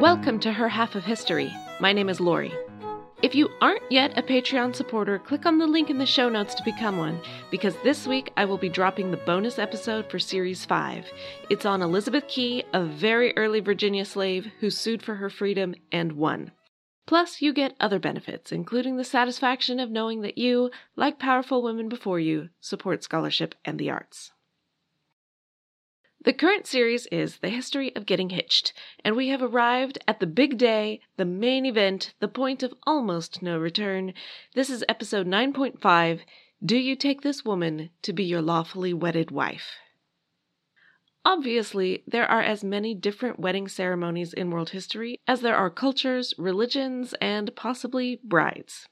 Welcome to Her Half of History. My name is Lori. If you aren't yet a Patreon supporter, click on the link in the show notes to become one, because this week I will be dropping the bonus episode for Series 5. It's on Elizabeth Key, a very early Virginia slave who sued for her freedom and won. Plus, you get other benefits, including the satisfaction of knowing that you, like powerful women before you, support scholarship and the arts. The current series is The History of Getting Hitched, and we have arrived at the big day, the main event, the point of almost no return. This is episode 9.5 Do You Take This Woman to Be Your Lawfully Wedded Wife? Obviously, there are as many different wedding ceremonies in world history as there are cultures, religions, and possibly brides.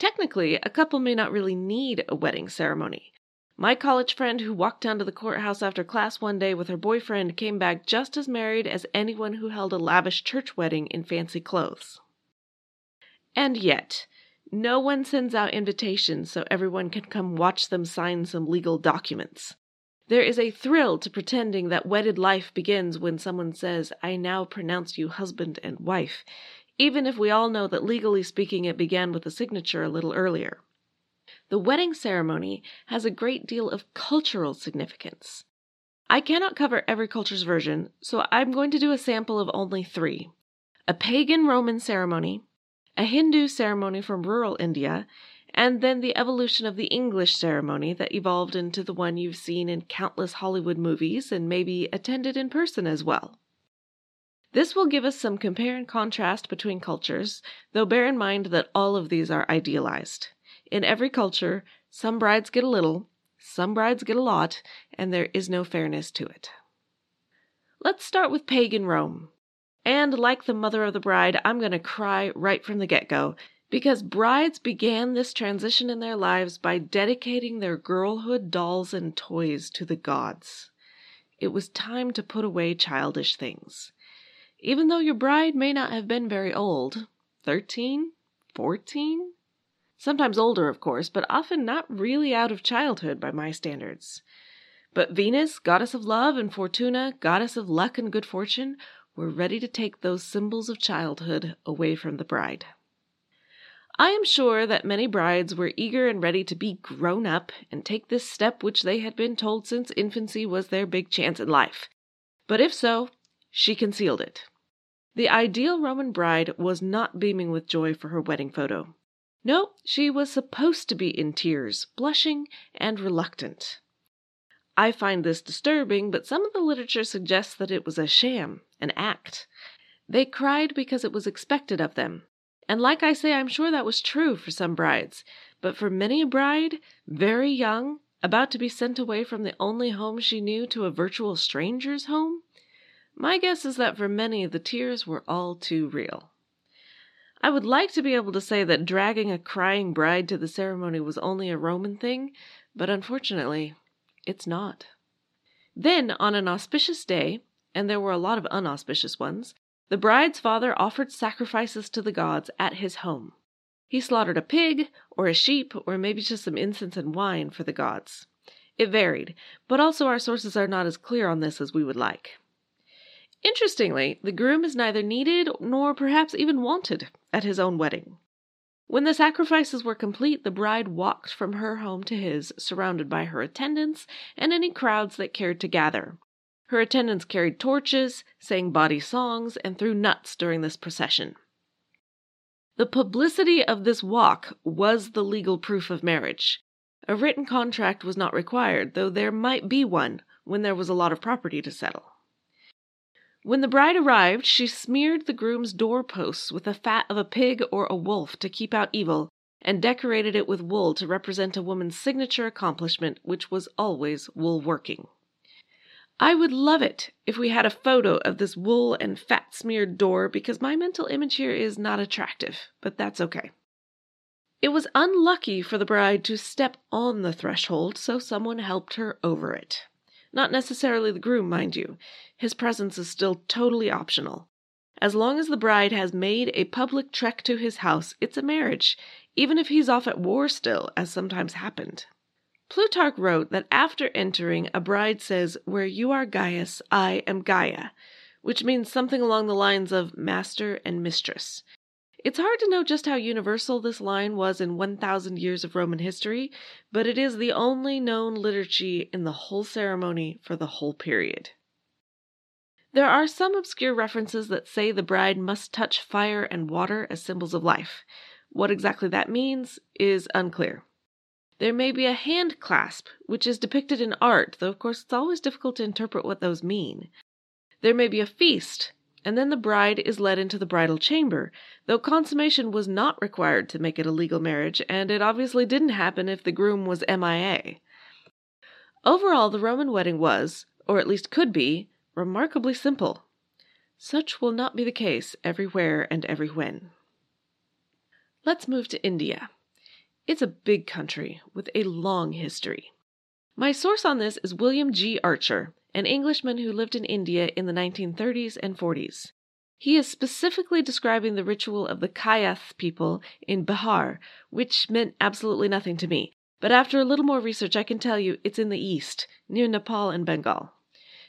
Technically, a couple may not really need a wedding ceremony. My college friend who walked down to the courthouse after class one day with her boyfriend came back just as married as anyone who held a lavish church wedding in fancy clothes. And yet, no one sends out invitations so everyone can come watch them sign some legal documents. There is a thrill to pretending that wedded life begins when someone says, I now pronounce you husband and wife, even if we all know that legally speaking it began with a signature a little earlier. The wedding ceremony has a great deal of cultural significance. I cannot cover every culture's version, so I'm going to do a sample of only three a pagan Roman ceremony, a Hindu ceremony from rural India, and then the evolution of the English ceremony that evolved into the one you've seen in countless Hollywood movies and maybe attended in person as well. This will give us some compare and contrast between cultures, though bear in mind that all of these are idealized. In every culture, some brides get a little, some brides get a lot, and there is no fairness to it. Let's start with pagan Rome. And like the mother of the bride, I'm going to cry right from the get go because brides began this transition in their lives by dedicating their girlhood dolls and toys to the gods. It was time to put away childish things. Even though your bride may not have been very old 13, 14, Sometimes older, of course, but often not really out of childhood by my standards. But Venus, goddess of love, and Fortuna, goddess of luck and good fortune, were ready to take those symbols of childhood away from the bride. I am sure that many brides were eager and ready to be grown up and take this step which they had been told since infancy was their big chance in life. But if so, she concealed it. The ideal Roman bride was not beaming with joy for her wedding photo. No, she was supposed to be in tears, blushing and reluctant. I find this disturbing, but some of the literature suggests that it was a sham, an act. They cried because it was expected of them. And like I say, I'm sure that was true for some brides. But for many a bride, very young, about to be sent away from the only home she knew to a virtual stranger's home, my guess is that for many the tears were all too real. I would like to be able to say that dragging a crying bride to the ceremony was only a Roman thing, but unfortunately, it's not. Then, on an auspicious day, and there were a lot of unauspicious ones, the bride's father offered sacrifices to the gods at his home. He slaughtered a pig, or a sheep, or maybe just some incense and wine for the gods. It varied, but also our sources are not as clear on this as we would like. Interestingly, the groom is neither needed nor perhaps even wanted at his own wedding. When the sacrifices were complete, the bride walked from her home to his, surrounded by her attendants and any crowds that cared to gather. Her attendants carried torches, sang bawdy songs, and threw nuts during this procession. The publicity of this walk was the legal proof of marriage. A written contract was not required, though there might be one when there was a lot of property to settle. When the bride arrived, she smeared the groom's doorposts with the fat of a pig or a wolf to keep out evil, and decorated it with wool to represent a woman's signature accomplishment, which was always wool working. I would love it if we had a photo of this wool and fat smeared door because my mental image here is not attractive, but that's okay. It was unlucky for the bride to step on the threshold, so someone helped her over it. Not necessarily the groom, mind you. His presence is still totally optional. As long as the bride has made a public trek to his house, it's a marriage, even if he's off at war still, as sometimes happened. Plutarch wrote that after entering, a bride says, Where you are Gaius, I am Gaia, which means something along the lines of master and mistress. It's hard to know just how universal this line was in 1,000 years of Roman history, but it is the only known liturgy in the whole ceremony for the whole period. There are some obscure references that say the bride must touch fire and water as symbols of life. What exactly that means is unclear. There may be a hand clasp, which is depicted in art, though of course it's always difficult to interpret what those mean. There may be a feast, and then the bride is led into the bridal chamber, though consummation was not required to make it a legal marriage, and it obviously didn't happen if the groom was MIA. Overall, the Roman wedding was, or at least could be, remarkably simple. Such will not be the case everywhere and every when. Let's move to India. It's a big country with a long history. My source on this is William G. Archer, an Englishman who lived in India in the 1930s and 40s. He is specifically describing the ritual of the Kayeth people in Bihar, which meant absolutely nothing to me. But after a little more research, I can tell you it's in the east, near Nepal and Bengal.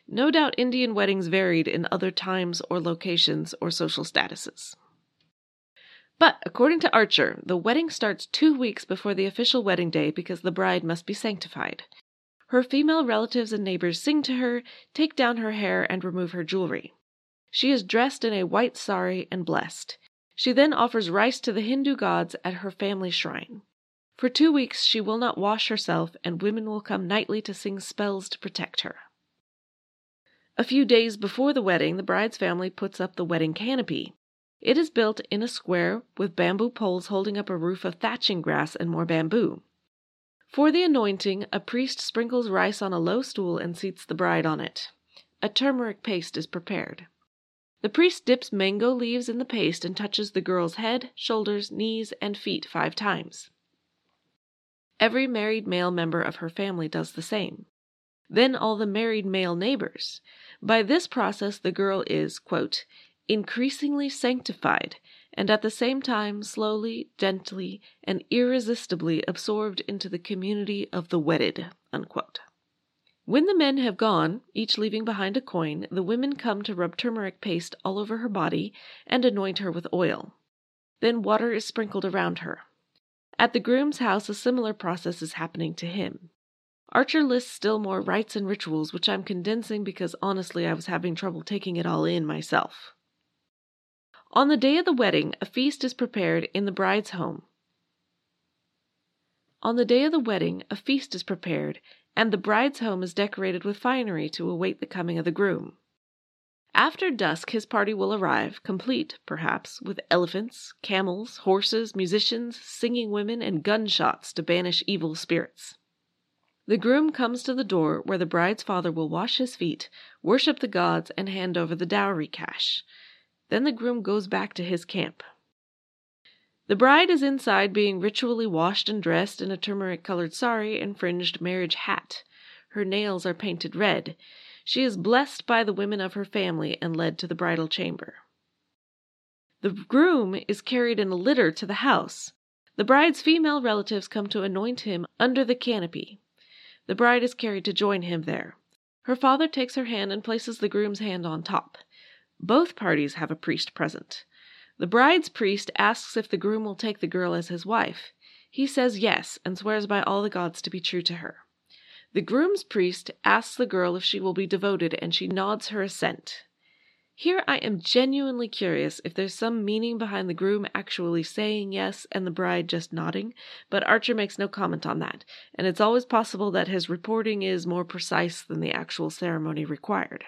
No doubt Indian weddings varied in other times or locations or social statuses. But according to Archer, the wedding starts two weeks before the official wedding day because the bride must be sanctified. Her female relatives and neighbors sing to her, take down her hair, and remove her jewelry. She is dressed in a white sari and blessed. She then offers rice to the Hindu gods at her family shrine. For two weeks she will not wash herself, and women will come nightly to sing spells to protect her. A few days before the wedding, the bride's family puts up the wedding canopy. It is built in a square with bamboo poles holding up a roof of thatching grass and more bamboo. For the anointing, a priest sprinkles rice on a low stool and seats the bride on it. A turmeric paste is prepared. The priest dips mango leaves in the paste and touches the girl's head, shoulders, knees, and feet five times. Every married male member of her family does the same. Then all the married male neighbors. By this process, the girl is, quote, increasingly sanctified, and at the same time slowly, gently, and irresistibly absorbed into the community of the wedded. Unquote. When the men have gone, each leaving behind a coin, the women come to rub turmeric paste all over her body and anoint her with oil. Then water is sprinkled around her. At the groom's house, a similar process is happening to him. Archer lists still more rites and rituals, which I'm condensing because honestly I was having trouble taking it all in myself. On the day of the wedding, a feast is prepared in the bride's home. On the day of the wedding, a feast is prepared, and the bride's home is decorated with finery to await the coming of the groom. After dusk, his party will arrive, complete, perhaps, with elephants, camels, horses, musicians, singing women, and gunshots to banish evil spirits. The groom comes to the door where the bride's father will wash his feet, worship the gods, and hand over the dowry cash. Then the groom goes back to his camp. The bride is inside being ritually washed and dressed in a turmeric colored sari and fringed marriage hat. Her nails are painted red. She is blessed by the women of her family and led to the bridal chamber. The groom is carried in a litter to the house. The bride's female relatives come to anoint him under the canopy. The bride is carried to join him there. Her father takes her hand and places the groom's hand on top. Both parties have a priest present. The bride's priest asks if the groom will take the girl as his wife. He says yes and swears by all the gods to be true to her. The groom's priest asks the girl if she will be devoted, and she nods her assent. Here I am genuinely curious if there's some meaning behind the groom actually saying yes and the bride just nodding, but Archer makes no comment on that, and it's always possible that his reporting is more precise than the actual ceremony required.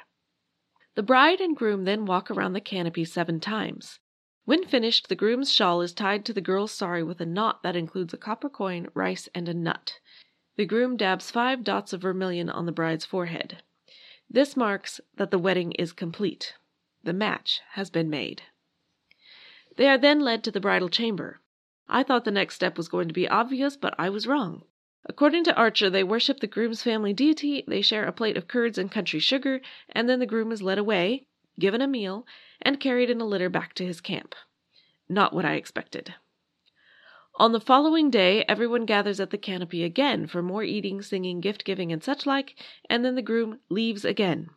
The bride and groom then walk around the canopy seven times. When finished, the groom's shawl is tied to the girl's sari with a knot that includes a copper coin, rice, and a nut. The groom dabs five dots of vermilion on the bride's forehead. This marks that the wedding is complete. The match has been made. They are then led to the bridal chamber. I thought the next step was going to be obvious, but I was wrong. According to Archer, they worship the groom's family deity, they share a plate of curds and country sugar, and then the groom is led away, given a meal, and carried in a litter back to his camp. Not what I expected. On the following day, everyone gathers at the canopy again for more eating, singing, gift giving, and such like, and then the groom leaves again.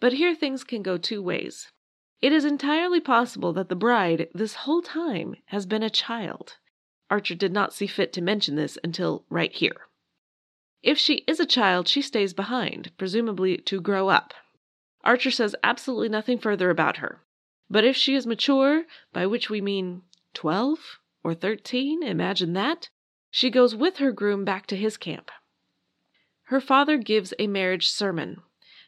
But here things can go two ways. It is entirely possible that the bride, this whole time, has been a child. Archer did not see fit to mention this until right here. If she is a child, she stays behind, presumably to grow up. Archer says absolutely nothing further about her. But if she is mature, by which we mean twelve or thirteen, imagine that, she goes with her groom back to his camp. Her father gives a marriage sermon.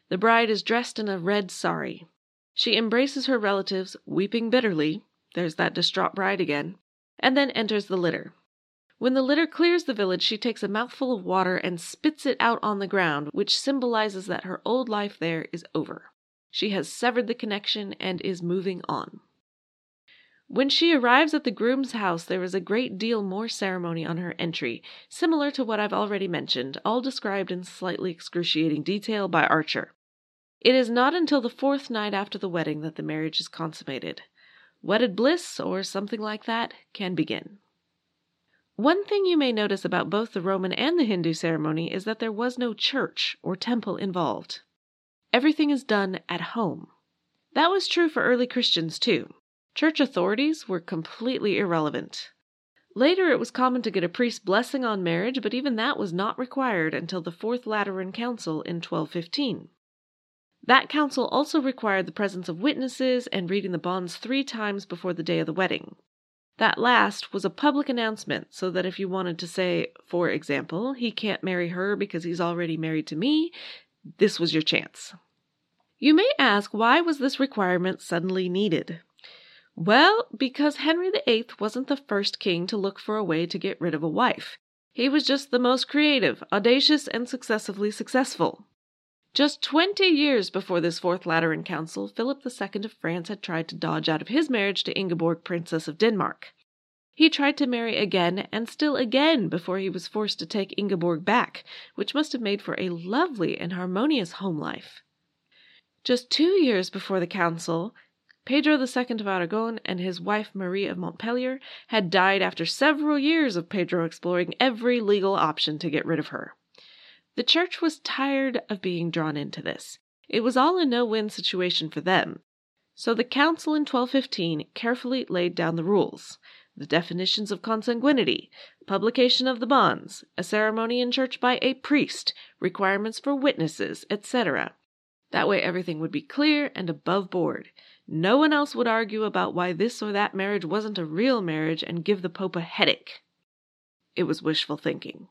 The bride is dressed in a red sari. She embraces her relatives, weeping bitterly there's that distraught bride again and then enters the litter. When the litter clears the village, she takes a mouthful of water and spits it out on the ground, which symbolizes that her old life there is over. She has severed the connection and is moving on. When she arrives at the groom's house, there is a great deal more ceremony on her entry, similar to what I've already mentioned, all described in slightly excruciating detail by Archer. It is not until the fourth night after the wedding that the marriage is consummated. Wedded bliss, or something like that, can begin. One thing you may notice about both the Roman and the Hindu ceremony is that there was no church or temple involved. Everything is done at home. That was true for early Christians, too. Church authorities were completely irrelevant. Later, it was common to get a priest's blessing on marriage, but even that was not required until the Fourth Lateran Council in 1215. That council also required the presence of witnesses and reading the banns three times before the day of the wedding. That last was a public announcement, so that if you wanted to say, for example, he can't marry her because he's already married to me, this was your chance. You may ask why was this requirement suddenly needed? Well, because Henry VIII wasn't the first king to look for a way to get rid of a wife. He was just the most creative, audacious, and successively successful. Just twenty years before this Fourth Lateran Council, Philip II of France had tried to dodge out of his marriage to Ingeborg, Princess of Denmark. He tried to marry again and still again before he was forced to take Ingeborg back, which must have made for a lovely and harmonious home life. Just two years before the council, Pedro II of Aragon and his wife Marie of Montpellier had died after several years of Pedro exploring every legal option to get rid of her. The church was tired of being drawn into this. It was all a no win situation for them. So the council in 1215 carefully laid down the rules the definitions of consanguinity, publication of the banns, a ceremony in church by a priest, requirements for witnesses, etc. That way everything would be clear and above board. No one else would argue about why this or that marriage wasn't a real marriage and give the Pope a headache. It was wishful thinking.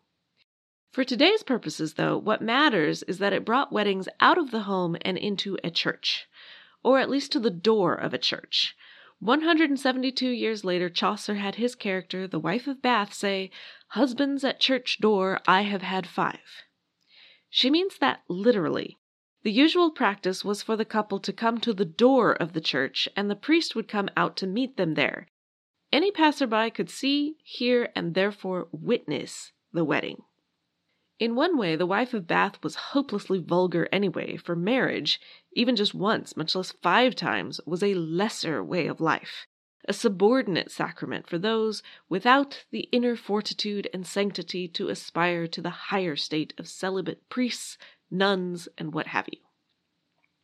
For today's purposes, though, what matters is that it brought weddings out of the home and into a church, or at least to the door of a church. 172 years later, Chaucer had his character, the wife of Bath, say, Husbands at church door I have had five. She means that literally. The usual practice was for the couple to come to the door of the church, and the priest would come out to meet them there. Any passerby could see, hear, and therefore witness the wedding. In one way, the wife of Bath was hopelessly vulgar anyway, for marriage, even just once, much less five times, was a lesser way of life, a subordinate sacrament for those without the inner fortitude and sanctity to aspire to the higher state of celibate priests, nuns, and what have you.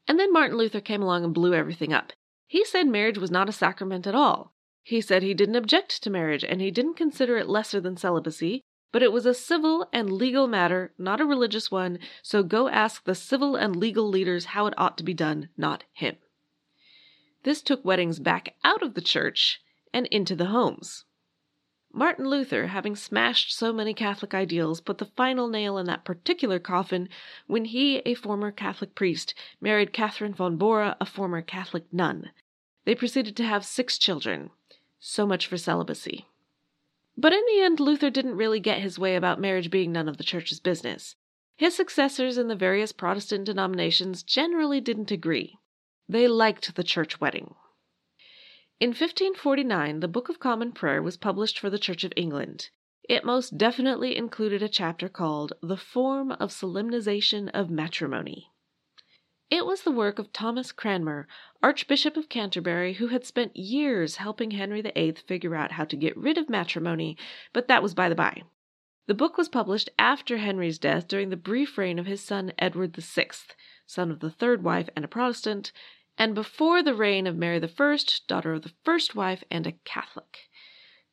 And then Martin Luther came along and blew everything up. He said marriage was not a sacrament at all. He said he didn't object to marriage, and he didn't consider it lesser than celibacy, but it was a civil and legal matter, not a religious one, so go ask the civil and legal leaders how it ought to be done, not him. This took weddings back out of the church and into the homes. Martin Luther, having smashed so many Catholic ideals, put the final nail in that particular coffin when he, a former Catholic priest, married Catherine von Bora, a former Catholic nun. They proceeded to have six children. So much for celibacy. But in the end, Luther didn't really get his way about marriage being none of the church's business. His successors in the various Protestant denominations generally didn't agree. They liked the church wedding. In 1549, the Book of Common Prayer was published for the Church of England. It most definitely included a chapter called The Form of Solemnization of Matrimony. It was the work of Thomas Cranmer, Archbishop of Canterbury, who had spent years helping Henry VIII figure out how to get rid of matrimony, but that was by the by. The book was published after Henry's death during the brief reign of his son Edward VI, son of the third wife and a Protestant, and before the reign of Mary I, daughter of the first wife and a Catholic.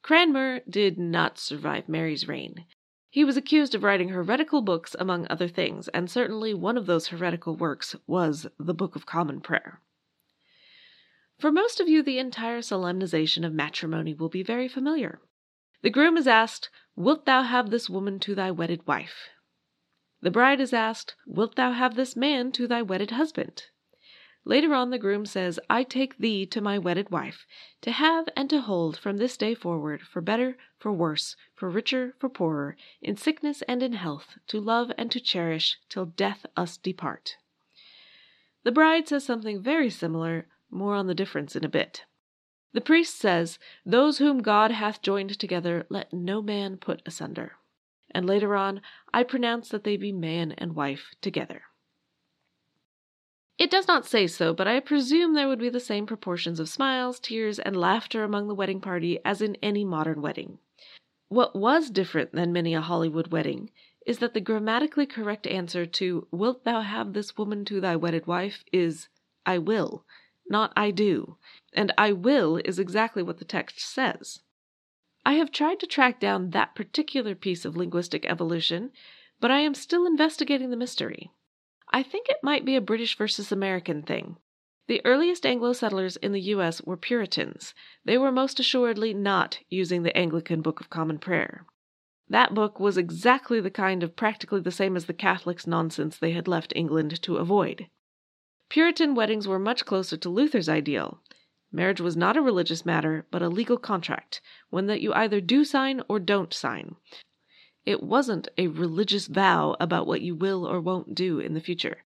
Cranmer did not survive Mary's reign. He was accused of writing heretical books, among other things, and certainly one of those heretical works was the Book of Common Prayer. For most of you, the entire solemnization of matrimony will be very familiar. The groom is asked, Wilt thou have this woman to thy wedded wife? The bride is asked, Wilt thou have this man to thy wedded husband? Later on, the groom says, I take thee to my wedded wife, to have and to hold from this day forward, for better, for worse, for richer, for poorer, in sickness and in health, to love and to cherish, till death us depart. The bride says something very similar, more on the difference in a bit. The priest says, Those whom God hath joined together, let no man put asunder. And later on, I pronounce that they be man and wife together. It does not say so, but I presume there would be the same proportions of smiles, tears, and laughter among the wedding party as in any modern wedding. What was different than many a Hollywood wedding is that the grammatically correct answer to Wilt thou have this woman to thy wedded wife is I will, not I do, and I will is exactly what the text says. I have tried to track down that particular piece of linguistic evolution, but I am still investigating the mystery. I think it might be a British versus American thing. The earliest Anglo settlers in the U.S. were Puritans. They were most assuredly not using the Anglican Book of Common Prayer. That book was exactly the kind of practically the same as the Catholics' nonsense they had left England to avoid. Puritan weddings were much closer to Luther's ideal. Marriage was not a religious matter, but a legal contract, one that you either do sign or don't sign. It wasn't a religious vow about what you will or won't do in the future.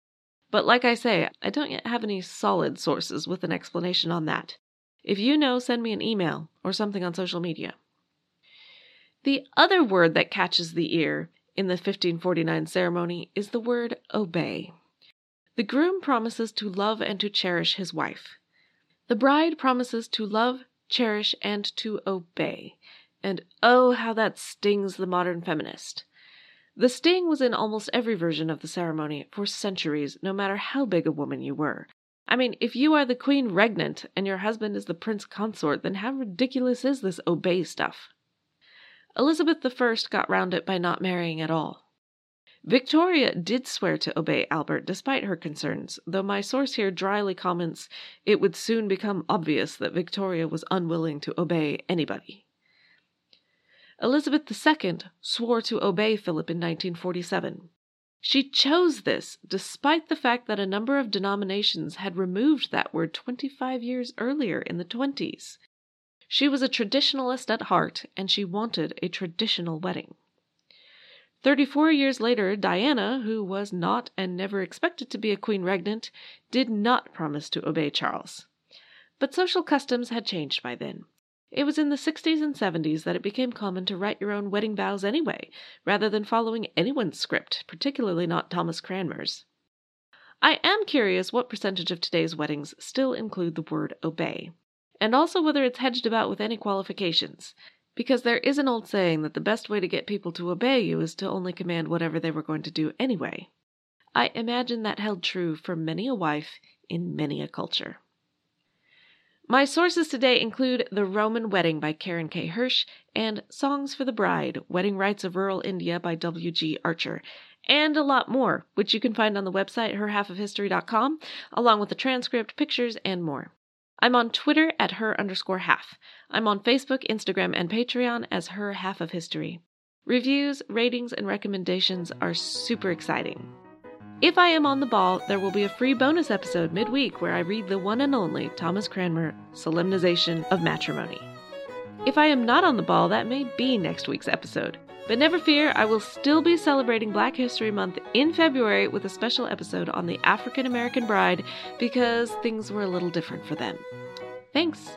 But like I say, I don't yet have any solid sources with an explanation on that. If you know, send me an email or something on social media. The other word that catches the ear in the 1549 ceremony is the word obey. The groom promises to love and to cherish his wife. The bride promises to love, cherish, and to obey. And oh, how that stings the modern feminist. The sting was in almost every version of the ceremony for centuries, no matter how big a woman you were. I mean, if you are the queen regnant and your husband is the prince consort, then how ridiculous is this obey stuff? Elizabeth I got round it by not marrying at all. Victoria did swear to obey Albert despite her concerns, though my source here dryly comments it would soon become obvious that Victoria was unwilling to obey anybody. Elizabeth II swore to obey Philip in 1947. She chose this despite the fact that a number of denominations had removed that word 25 years earlier in the 20s. She was a traditionalist at heart and she wanted a traditional wedding. Thirty four years later, Diana, who was not and never expected to be a queen regnant, did not promise to obey Charles. But social customs had changed by then. It was in the 60s and 70s that it became common to write your own wedding vows anyway, rather than following anyone's script, particularly not Thomas Cranmer's. I am curious what percentage of today's weddings still include the word obey, and also whether it's hedged about with any qualifications because there is an old saying that the best way to get people to obey you is to only command whatever they were going to do anyway. I imagine that held true for many a wife in many a culture. My sources today include The Roman Wedding by Karen K. Hersch and Songs for the Bride Wedding Rites of Rural India by W.G. Archer, and a lot more, which you can find on the website herhalfofhistory.com, along with the transcript, pictures, and more. I'm on Twitter at her underscore half. I'm on Facebook, Instagram, and Patreon as her half of history. Reviews, ratings, and recommendations are super exciting. If I am on the ball, there will be a free bonus episode midweek where I read the one and only Thomas Cranmer Solemnization of Matrimony. If I am not on the ball, that may be next week's episode. But never fear, I will still be celebrating Black History Month in February with a special episode on the African American bride because things were a little different for them. Thanks.